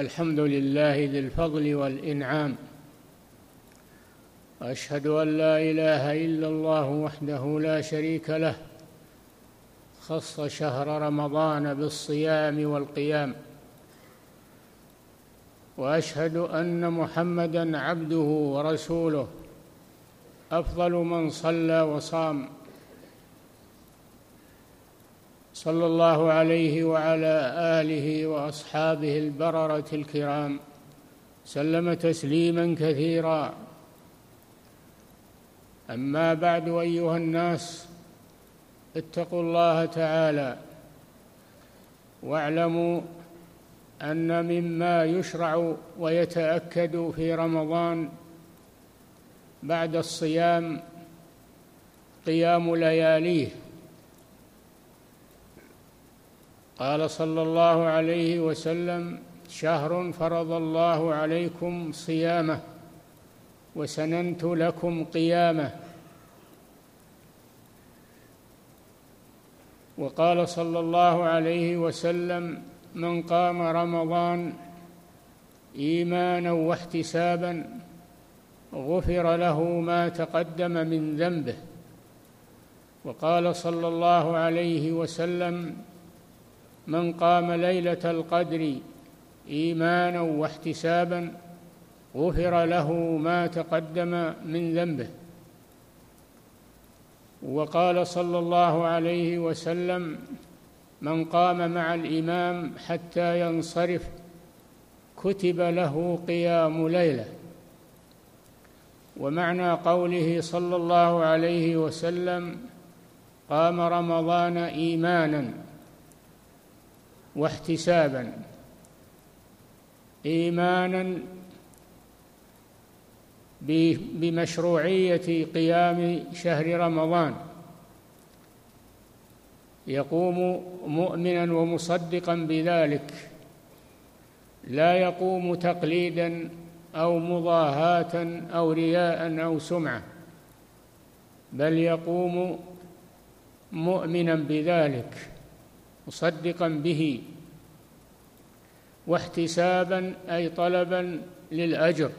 الحمد لله ذي الفضل والإنعام. وأشهد أن لا إله إلا الله وحده لا شريك له. خص شهر رمضان بالصيام والقيام. وأشهد أن محمدا عبده ورسوله. أفضل من صلى وصام. صلى الله عليه وعلى آله وأصحابه البررة الكرام سلم تسليما كثيرا. أما بعد أيها الناس اتقوا الله تعالى واعلموا أن مما يشرع ويتأكد في رمضان بعد الصيام قيام لياليه. قال صلى الله عليه وسلم شهر فرض الله عليكم صيامه وسننت لكم قيامه. وقال صلى الله عليه وسلم من قام رمضان إيمانا واحتسابا غفر له ما تقدم من ذنبه. وقال صلى الله عليه وسلم من قام ليلة القدر إيمانا واحتسابا غفر له ما تقدم من ذنبه. وقال صلى الله عليه وسلم من قام مع الإمام حتى ينصرف كتب له قيام ليلة. ومعنى قوله صلى الله عليه وسلم قام رمضان إيمانا. واحتسابا ايمانا بمشروعية قيام شهر رمضان. يقوم مؤمنا ومصدقا بذلك. لا يقوم تقليدا أو مضاهاة أو رياء أو سمعة بل يقوم مؤمنا بذلك مصدقا به. واحتسابا أي طلبا للأجر.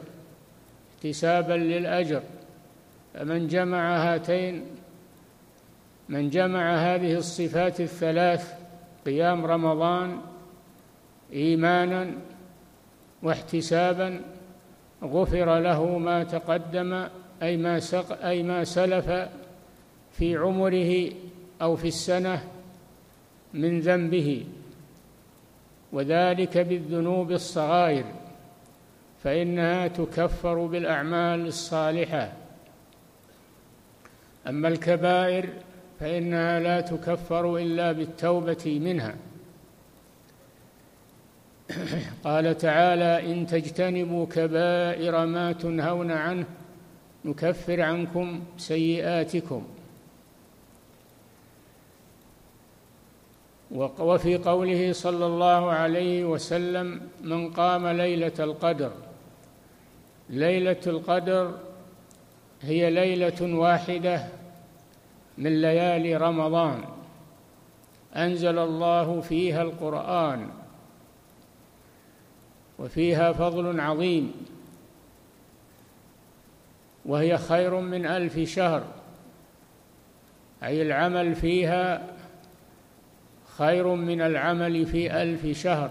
احتسابا للأجر. فمن جمع هاتين من جمع هذه الصفات الثلاث قيام رمضان ايمانا واحتسابا غفر له ما تقدم أي ما سق أي ما سلف في عمره أو في السنة من ذنبه. وذلك بالذنوب الصغائر فإنها تكفر بالأعمال الصالحة. أما الكبائر فإنها لا تكفر إلا بالتوبة منها. قال تعالى إن تجتنبوا كبائر ما تنهون عنه نكفر عنكم سيئاتكم. وفي قوله صلى الله عليه وسلم من قام ليلة القدر. ليلة القدر هي ليلة واحدة من ليالي رمضان. أنزل الله فيها القرآن وفيها فضل عظيم. وهي خير من ألف شهر. أي العمل فيها خير من العمل في ألف شهر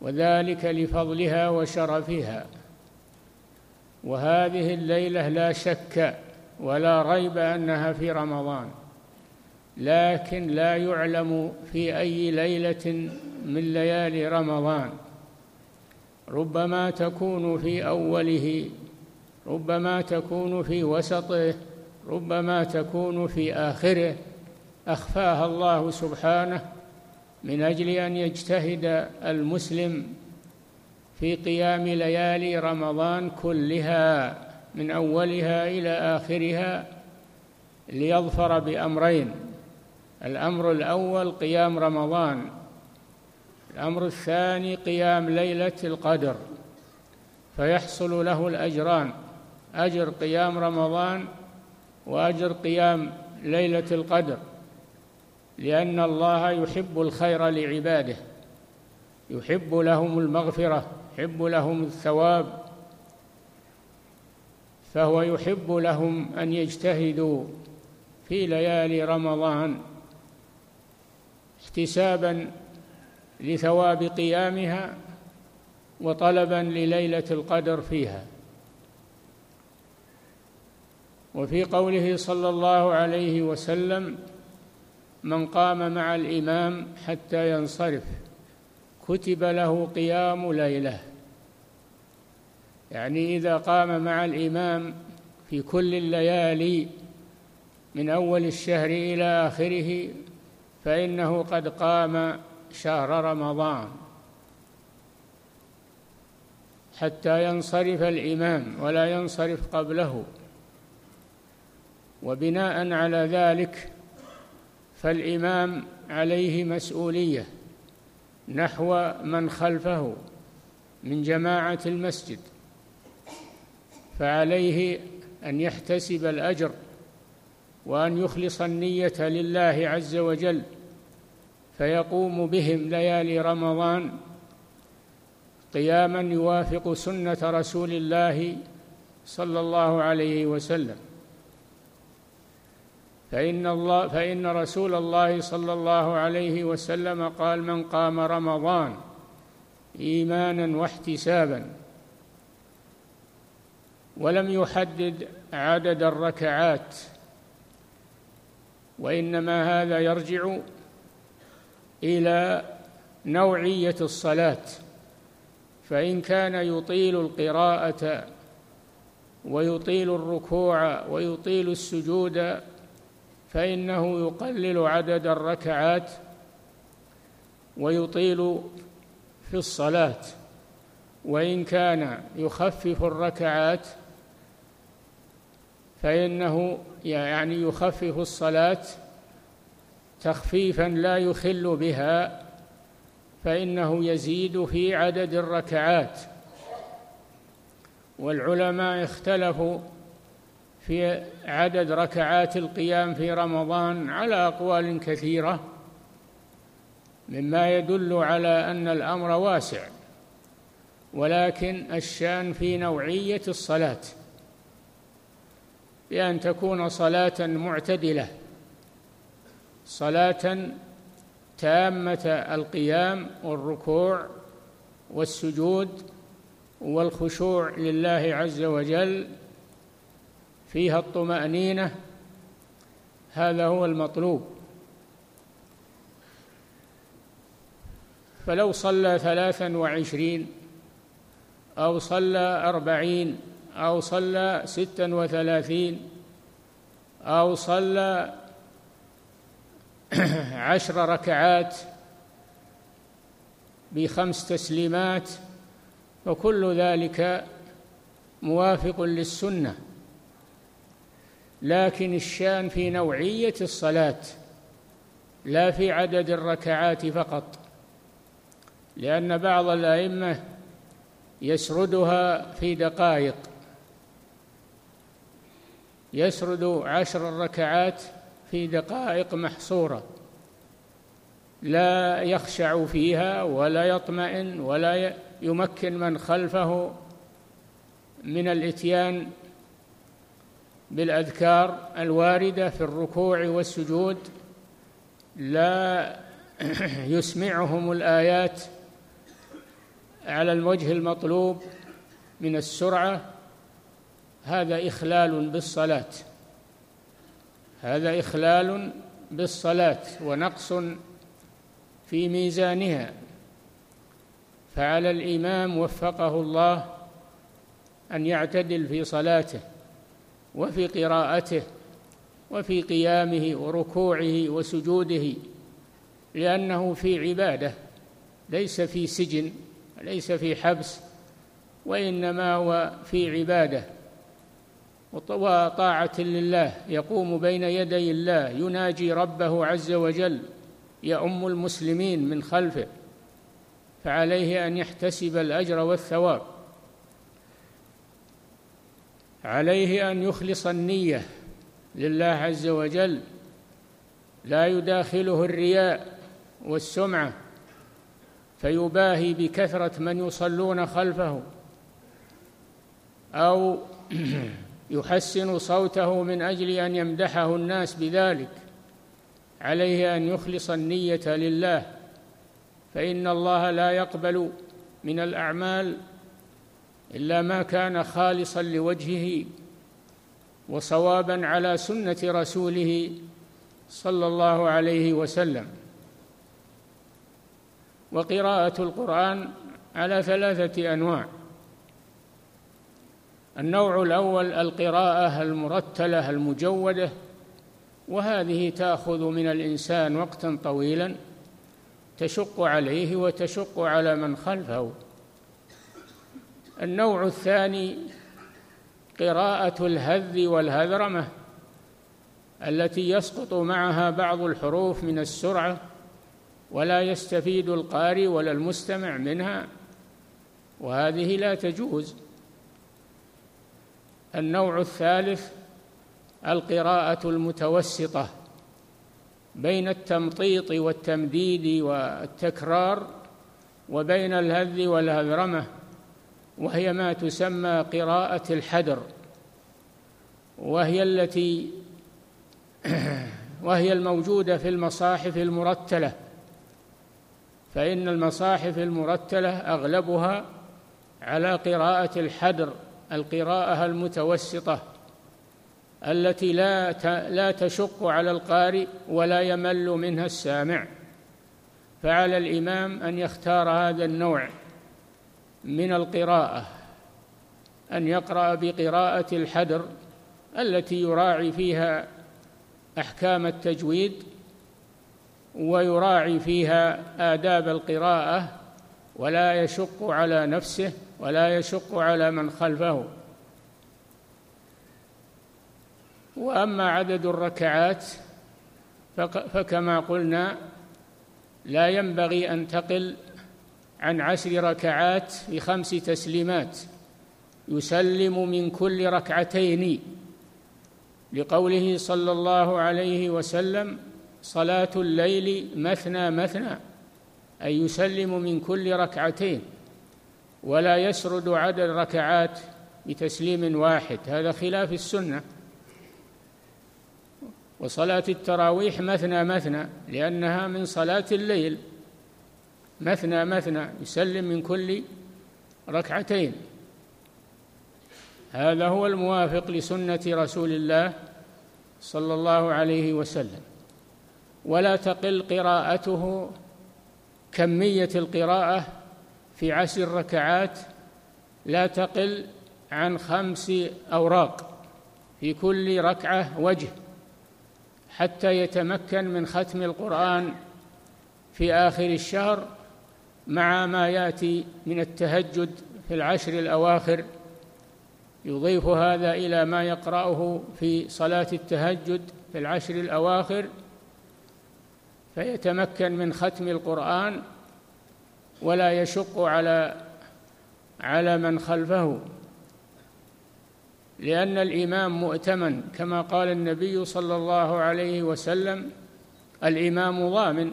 وذلك لفضلها وشرفها. وهذه الليلة لا شك ولا ريب أنها في رمضان لكن لا يعلم في أي ليلة من ليالي رمضان. ربما تكون في أوله ربما تكون في وسطه ربما تكون في آخره. أخفاها الله سبحانه من أجل أن يجتهد المسلم في قيام ليالي رمضان كلها من أولها إلى آخرها ليظفر بأمرين. الأمر الأول قيام رمضان الأمر الثاني قيام ليلة القدر فيحصل له الأجران أجر قيام رمضان وأجر قيام ليلة القدر. لأن الله يحب الخير لعباده. يحب لهم المغفرة يحب لهم الثواب. فهو يحب لهم أن يجتهدوا في ليالي رمضان احتسابا لثواب قيامها وطلبا لليلة القدر فيها. وفي قوله صلى الله عليه وسلم من قام مع الإمام حتى ينصرف. كتب له قيام ليلة. يعني إذا قام مع الإمام في كل الليالي من أول الشهر إلى آخره فإنه قد قام شهر رمضان حتى ينصرف الإمام ولا ينصرف قبله. وبناء على ذلك فالإمام عليه مسؤولية نحو من خلفه من جماعة المسجد فعليه أن يحتسب الأجر وأن يخلص النية لله عز وجل فيقوم بهم ليالي رمضان قياما يوافق سنة رسول الله صلى الله عليه وسلم. فإن الله فإن رسول الله صلى الله عليه وسلم قال من قام رمضان إيمانا واحتسابا ولم يحدد عدد الركعات وإنما هذا يرجع إلى نوعية الصلاة فإن كان يطيل القراءة ويطيل الركوع ويطيل السجود فإنه يقلل عدد الركعات ويطيل في الصلاة وإن كان يخفف الركعات فإنه يعني يخفف الصلاة تخفيفا لا يخل بها فإنه يزيد في عدد الركعات. والعلماء اختلفوا في عدد ركعات القيام في رمضان على أقوال كثيرة مما يدل على أن الأمر واسع ولكن الشأن في نوعية الصلاة بأن تكون صلاة معتدلة صلاة تامة القيام والركوع والسجود والخشوع لله عز وجل فيها الطمأنينة. هذا هو المطلوب. فلو صلى ثلاثا وعشرين أو صلى أربعين أو صلى ستا وثلاثين أو صلى عشر ركعات بخمس تسليمات فكل ذلك موافق للسنة. لكن الشان في نوعية الصلاة لا في عدد الركعات فقط لأن بعض الأئمة يسردها في دقائق يسرد عشر ركعات في دقائق محصورة لا يخشع فيها ولا يطمئن ولا يمكن من خلفه من الإتيان بالأذكار الواردة في الركوع والسجود لا يسمعهم الآيات على الوجه المطلوب من السرعة. هذا إخلال بالصلاة هذا إخلال بالصلاة ونقص في ميزانها. فعلى الإمام وفقه الله أن يعتدل في صلاته. وفي قراءته وفي قيامه وركوعه وسجوده لأنه في عبادة ليس في سجن ليس في حبس وإنما هو في عبادة. وطاعة لله يقوم بين يدي الله يناجي ربه عز وجل يؤم المسلمين من خلفه فعليه أن يحتسب الأجر والثواب. عليه أن يخلص النية لله عز وجل لا يداخله الرياء والسمعة فيباهي بكثرة من يصلون خلفه أو يحسن صوته من أجل أن يمدحه الناس بذلك. عليه أن يخلص النية لله فإن الله لا يقبل من الأعمال إلا ما كان خالصا لوجهه وصوابا على سنة رسوله صلى الله عليه وسلم. وقراءة القرآن على ثلاثة أنواع. النوع الأول القراءة المرتلة المجودة وهذه تأخذ من الإنسان وقتا طويلا تشق عليه وتشق على من خلفه. النوع الثاني قراءة الهذ والهذرمة التي يسقط معها بعض الحروف من السرعة ولا يستفيد القارئ ولا المستمع منها وهذه لا تجوز. النوع الثالث القراءة المتوسطة بين التمطيط والتمديد والتكرار وبين الهذ والهذرمة وهي ما تسمى قراءة الحدر وهي التي وهي الموجودة في المصاحف المرتلة. فإن المصاحف المرتلة أغلبها على قراءة الحدر القراءة المتوسطة التي لا لا تشق على القارئ ولا يمل منها السامع. فعلى الإمام أن يختار هذا النوع. من القراءة أن يقرأ بقراءة الحدر التي يراعي فيها أحكام التجويد ويراعي فيها آداب القراءة ولا يشق على نفسه ولا يشق على من خلفه. وأما عدد الركعات فكما قلنا لا ينبغي أن تقل عن عشر ركعات بخمس تسليمات يسلم من كل ركعتين. لقوله صلى الله عليه وسلم صلاة الليل مثنى مثنى أي يسلم من كل ركعتين ولا يسرد عدد الركعات بتسليم واحد. هذا خلاف السنة. وصلاة التراويح مثنى مثنى لأنها من صلاة الليل. مثنى مثنى يسلم من كل ركعتين. هذا هو الموافق لسنة رسول الله صلى الله عليه وسلم. ولا تقل قراءته كمية القراءة في عشر ركعات لا تقل عن خمس أوراق في كل ركعة وجه حتى يتمكن من ختم القرآن في آخر الشهر مع ما يأتي من التهجد في العشر الأواخر يضيف هذا إلى ما يقرأه في صلاة التهجد في العشر الأواخر فيتمكن من ختم القرآن ولا يشق على على من خلفه. لأن الإمام مؤتمن كما قال النبي صلى الله عليه وسلم الإمام ضامن.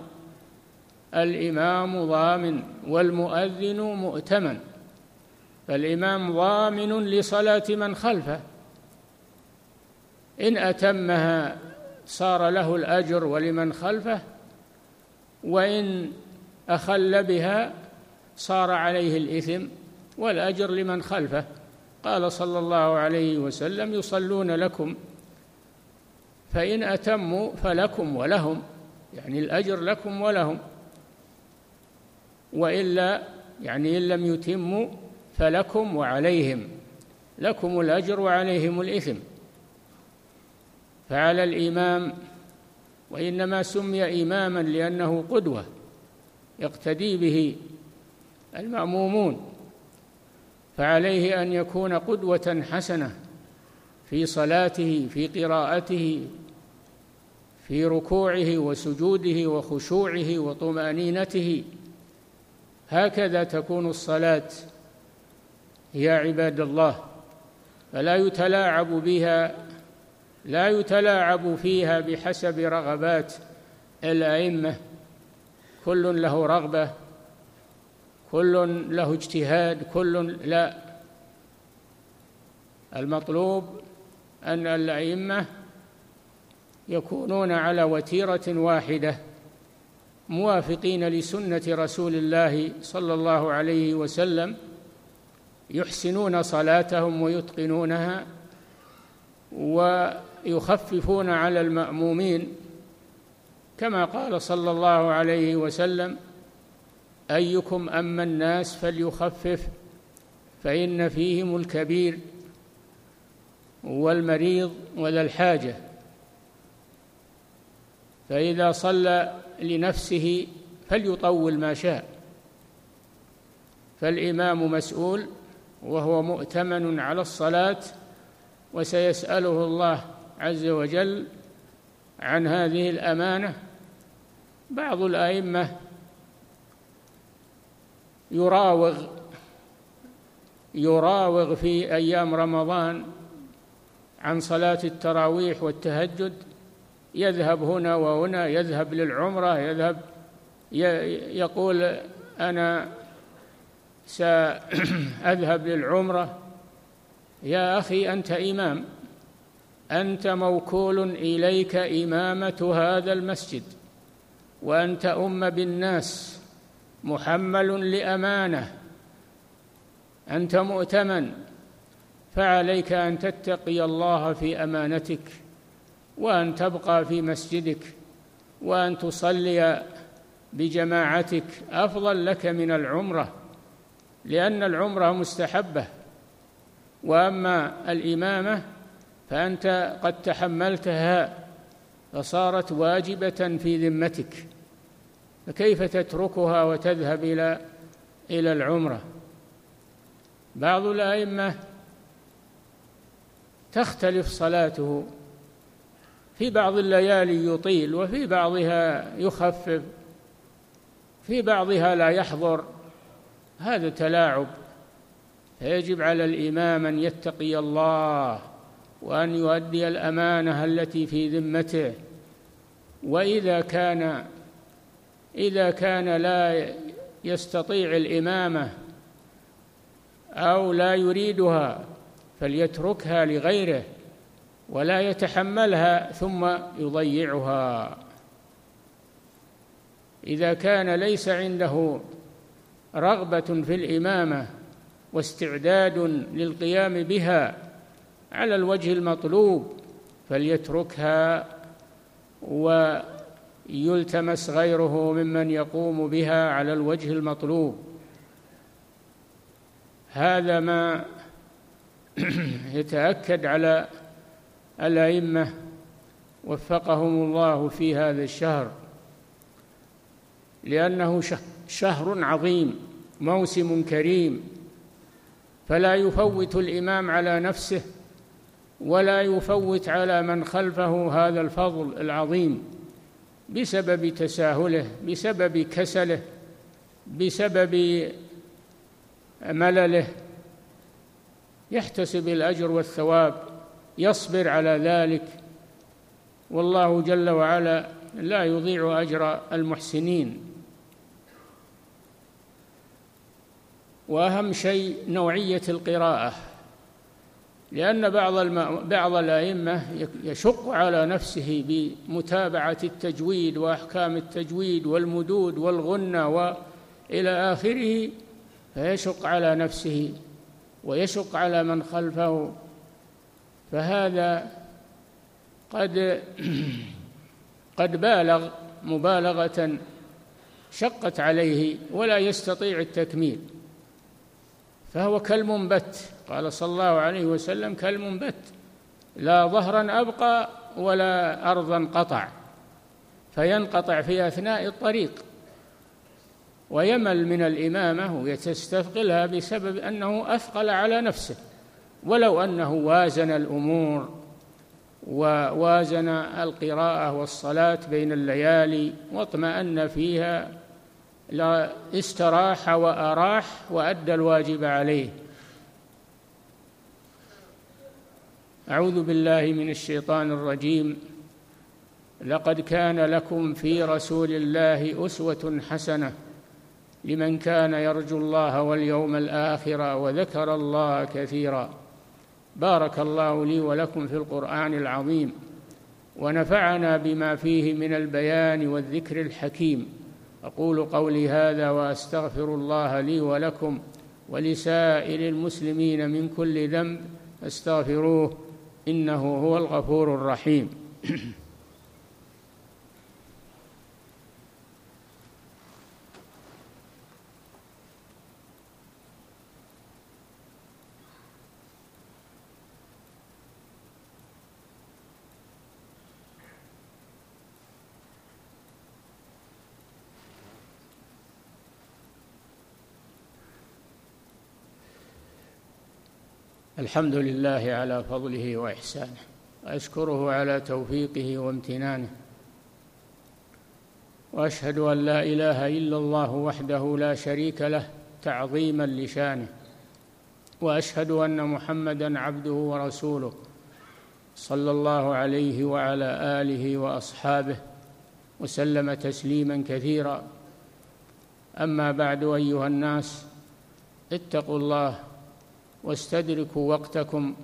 الإمام ضامن والمؤذن مؤتمن. فالإمام ضامن لصلاة من خلفه. إن أتمها صار له الأجر ولمن خلفه وإن أخل بها صار عليه الإثم والأجر لمن خلفه. قال صلى الله عليه وسلم يصلون لكم فإن أتموا فلكم ولهم يعني الأجر لكم ولهم. وإلا يعني إن لم يتموا فلكم وعليهم لكم الأجر وعليهم الإثم. فعلى الإمام وإنما سمي إماما لأنه قدوة يقتدي به المأمومون. فعليه أن يكون قدوة حسنة في صلاته في قراءته في ركوعه وسجوده وخشوعه وطمأنينته. هكذا تكون الصلاة. يا عباد الله فلا يتلاعب بها لا يتلاعب فيها بحسب رغبات الأئمة. كل له رغبة كل له اجتهاد كل لا. المطلوب أن الأئمة يكونون على وتيرة واحدة. موافقين لسنة رسول الله صلى الله عليه وسلم يحسنون صلاتهم ويتقنونها ويخففون على المأمومين. كما قال صلى الله عليه وسلم أيكم أما الناس فليخفف فإن فيهم الكبير والمريض وذا الحاجة. فإذا صلى لنفسه فليطول ما شاء. فالإمام مسؤول وهو مؤتمن على الصلاة وسيسأله الله عز وجل عن هذه الأمانة. بعض الأئمة يراوغ يراوغ في أيام رمضان عن صلاة التراويح والتهجد يذهب هنا وهنا يذهب للعمرة يذهب يقول أنا سأذهب للعمرة. يا أخي أنت إمام أنت موكول إليك إمامة هذا المسجد وأنت أم بالناس محمل لأمانة أنت مؤتمن فعليك أن تتقي الله في أمانتك. وأن تبقى في مسجدك وأن تصلي بجماعتك أفضل لك من العمرة لأن العمرة مستحبة. وأما الإمامة فأنت قد تحملتها فصارت واجبة في ذمتك فكيف تتركها وتذهب إلى إلى العمرة؟ بعض الأئمة تختلف صلاته في بعض الليالي يطيل وفي بعضها يخفف في بعضها لا يحضر. هذا تلاعب. فيجب على الإمام أن يتقي الله وأن يؤدي الأمانة التي في ذمته. وإذا كان إذا كان لا يستطيع الإمامة أو لا يريدها فليتركها لغيره. ولا يتحملها ثم يضيعها. إذا كان ليس عنده رغبة في الإمامة واستعداد للقيام بها على الوجه المطلوب فليتركها ويلتمس غيره ممن يقوم بها على الوجه المطلوب. هذا ما يتأكد على الأئمة وفقهم الله في هذا الشهر لأنه شهر عظيم موسم كريم فلا يفوت الإمام على نفسه ولا يفوت على من خلفه هذا الفضل العظيم بسبب تساهله بسبب كسله بسبب ملله. يحتسب الأجر والثواب. يصبر على ذلك والله جل وعلا لا يضيع أجر المحسنين. وأهم شيء نوعية القراءة لأن بعض بعض الأئمة يشق على نفسه بمتابعة التجويد وأحكام التجويد والمدود والغنه وإلى آخره فيشق على نفسه ويشق على من خلفه. فهذا قد قد بالغ مبالغة شقت عليه ولا يستطيع التكميل. فهو كالمنبت قال صلى الله عليه وسلم كالمنبت لا ظهرا أبقى ولا أرضا قطع فينقطع في أثناء الطريق. ويمل من الإمامة ويتستثقلها بسبب أنه أثقل على نفسه. ولو أنه وازن الأمور ووازن القراءة والصلاة بين الليالي واطمأن فيها استراح وأراح وأدى الواجب عليه. أعوذ بالله من الشيطان الرجيم. لقد كان لكم في رسول الله أسوة حسنة لمن كان يرجو الله واليوم الآخر وذكر الله كثيرا. بارك الله لي ولكم في القرآن العظيم ونفعنا بما فيه من البيان والذكر الحكيم. أقول قولي هذا وأستغفر الله لي ولكم ولسائر المسلمين من كل ذنب أستغفروه إنه هو الغفور الرحيم. الحمد لله على فضله وإحسانه واشكره على توفيقه وامتنانه وأشهد أن لا إله إلا الله وحده لا شريك له تعظيما لشانه وأشهد أن محمدا عبده ورسوله صلى الله عليه وعلى آله وأصحابه وسلم تسليما كثيرا. أما بعد أيها الناس اتقوا الله واستدركوا وقتكم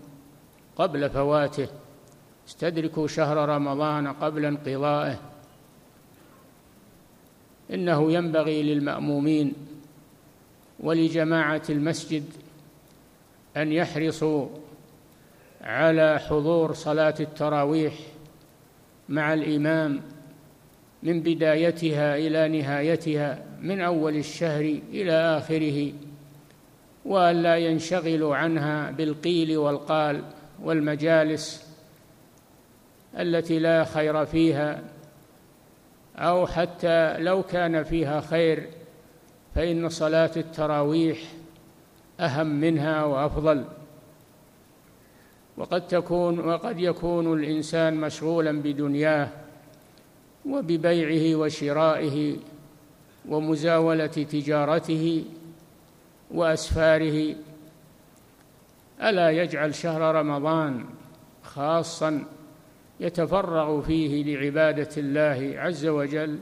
قبل فواته. استدركوا شهر رمضان قبل انقضائه. إنه ينبغي للمأمومين ولجماعة المسجد أن يحرصوا على حضور صلاة التراويح مع الإمام من بدايتها إلى نهايتها من أول الشهر إلى آخره. وأن لا ينشغلوا عنها بالقيل والقال والمجالس التي لا خير فيها أو حتى لو كان فيها خير فإن صلاة التراويح أهم منها وأفضل. وقد تكون وقد يكون الإنسان مشغولا بدنياه وببيعه وشرائه ومزاولة تجارته وأسفاره. ألا يجعل شهر رمضان خاصا يتفرغ فيه لعبادة الله عز وجل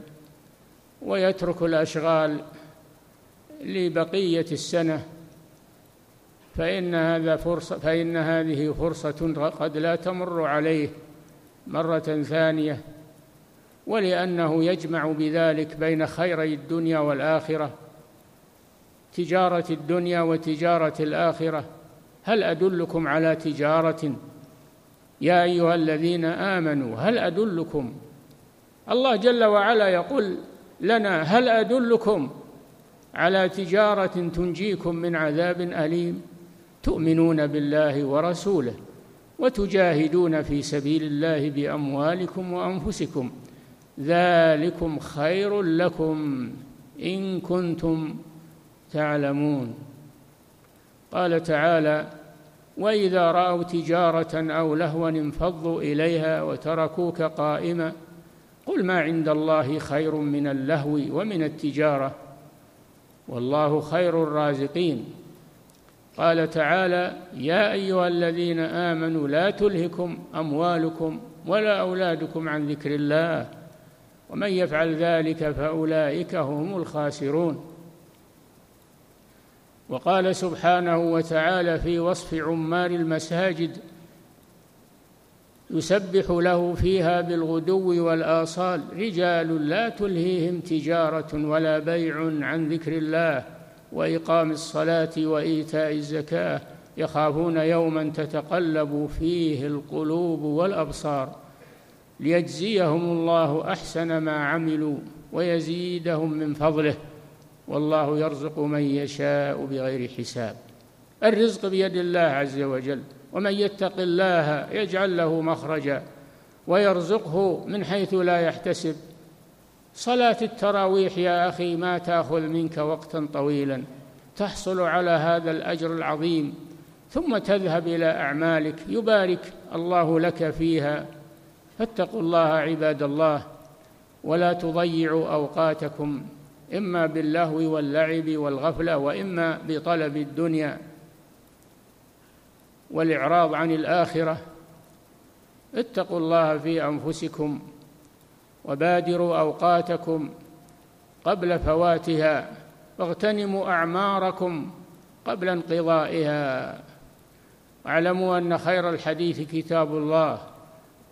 ويترك الأشغال لبقية السنة. فإن هذا فرصة فإن هذه فرصة قد لا تمر عليه مرة ثانية ولأنه يجمع بذلك بين خيري الدنيا والآخرة. تجارة الدنيا وتجارة الآخرة. هل أدلكم على تجارة؟ يا أيها الذين آمنوا هل أدلكم؟ الله جل وعلا يقول لنا هل أدلكم على تجارة تنجيكم من عذاب أليم؟ تؤمنون بالله ورسوله وتجاهدون في سبيل الله بأموالكم وأنفسكم. ذلكم خير لكم إن كنتم تعلمون. قال تعالى وإذا رأوا تجارة أو لهوا انفضوا إليها وتركوك قائما قل ما عند الله خير من اللهو ومن التجارة والله خير الرازقين. قال تعالى يا أيها الذين آمنوا لا تلهكم أموالكم ولا أولادكم عن ذكر الله ومن يفعل ذلك فأولئك هم الخاسرون. وقال سبحانه وتعالى في وصف عمار المساجد يسبح له فيها بالغدو والآصال رجال لا تلهيهم تجارة ولا بيع عن ذكر الله وإقام الصلاة وإيتاء الزكاة يخافون يوما تتقلب فيه القلوب والأبصار. ليجزيهم الله أحسن ما عملوا ويزيدهم من فضله. والله يرزق من يشاء بغير حساب. الرزق بيد الله عز وجل ومن يتق الله يجعل له مخرجا ويرزقه من حيث لا يحتسب. صلاة التراويح يا أخي ما تأخذ منك وقتا طويلا تحصل على هذا الأجر العظيم ثم تذهب إلى أعمالك يبارك الله لك فيها. فاتقوا الله عباد الله ولا تضيعوا أوقاتكم. إما باللهو واللعب والغفلة وإما بطلب الدنيا والإعراض عن الآخرة. اتقوا الله في أنفسكم وبادروا أوقاتكم قبل فواتها فاغتنموا أعماركم قبل انقضائها. واعلموا أن خير الحديث كتاب الله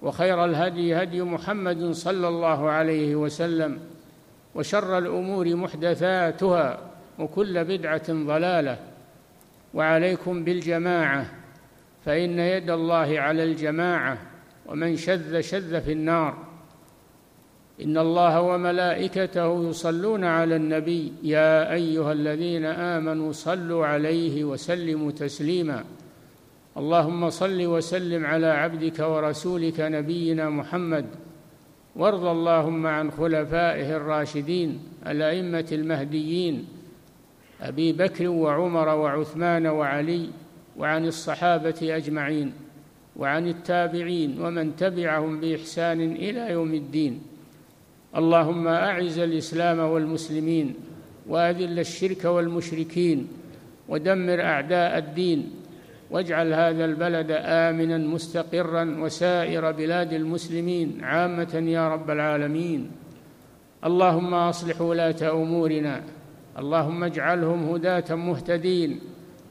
وخير الهدي هدي محمد صلى الله عليه وسلم. وشر الأمور محدثاتها وكل بدعة ضلالة. وعليكم بالجماعة فإن يد الله على الجماعة ومن شذ شذ في النار. إن الله وملائكته يصلون على النبي يا أيها الذين آمنوا صلوا عليه وسلموا تسليما. اللهم صل وسلم على عبدك ورسولك نبينا محمد وارض اللهم عن خلفائه الراشدين الأئمة المهديين أبي بكر وعمر وعثمان وعلي وعن الصحابة أجمعين وعن التابعين ومن تبعهم بإحسان إلى يوم الدين. اللهم أعز الإسلام والمسلمين وأذل الشرك والمشركين ودمر أعداء الدين واجعل هذا البلد آمنا مستقرا وسائر بلاد المسلمين عامة يا رب العالمين. اللهم أصلح ولاة أمورنا. اللهم اجعلهم هداة مهتدين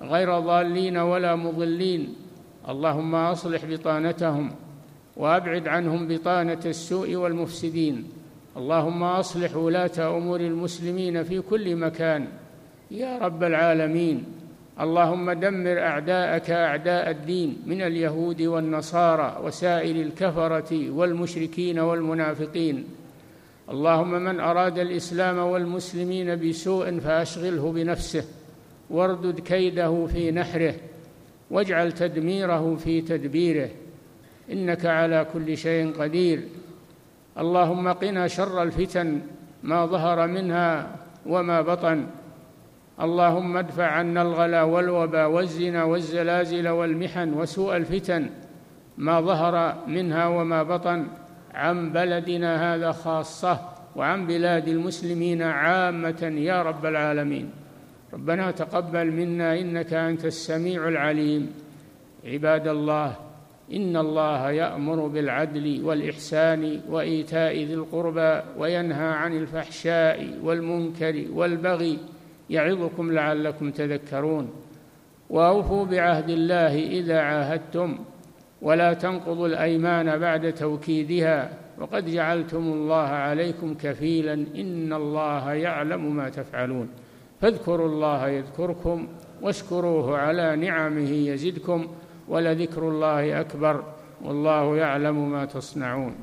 غير ضالين ولا مضلين. اللهم أصلح بطانتهم وأبعد عنهم بطانة السوء والمفسدين. اللهم أصلح ولاة أمور المسلمين في كل مكان يا رب العالمين. اللهم دمر أعداءك أعداء الدين من اليهود والنصارى وسائر الكفرة والمشركين والمنافقين. اللهم من أراد الإسلام والمسلمين بسوء فأشغله بنفسه واردد كيده في نحره واجعل تدميره في تدبيره. إنك على كل شيء قدير. اللهم قنا شر الفتن ما ظهر منها وما بطن. اللهم ادفع عنا الغلا والوبا والزنا والزلازل والمحن وسوء الفتن ما ظهر منها وما بطن عن بلدنا هذا خاصة وعن بلاد المسلمين عامة يا رب العالمين. ربنا تقبل منا إنك أنت السميع العليم. عباد الله إن الله يأمر بالعدل والإحسان وإيتاء ذي القربى وينهى عن الفحشاء والمنكر والبغي يعظكم لعلكم تذكرون. وأوفوا بعهد الله إذا عاهدتم ولا تنقضوا الأيمان بعد توكيدها وقد جعلتم الله عليكم كفيلا إن الله يعلم ما تفعلون. فاذكروا الله يذكركم واشكروه على نعمه يزدكم ولذكر الله أكبر والله يعلم ما تصنعون.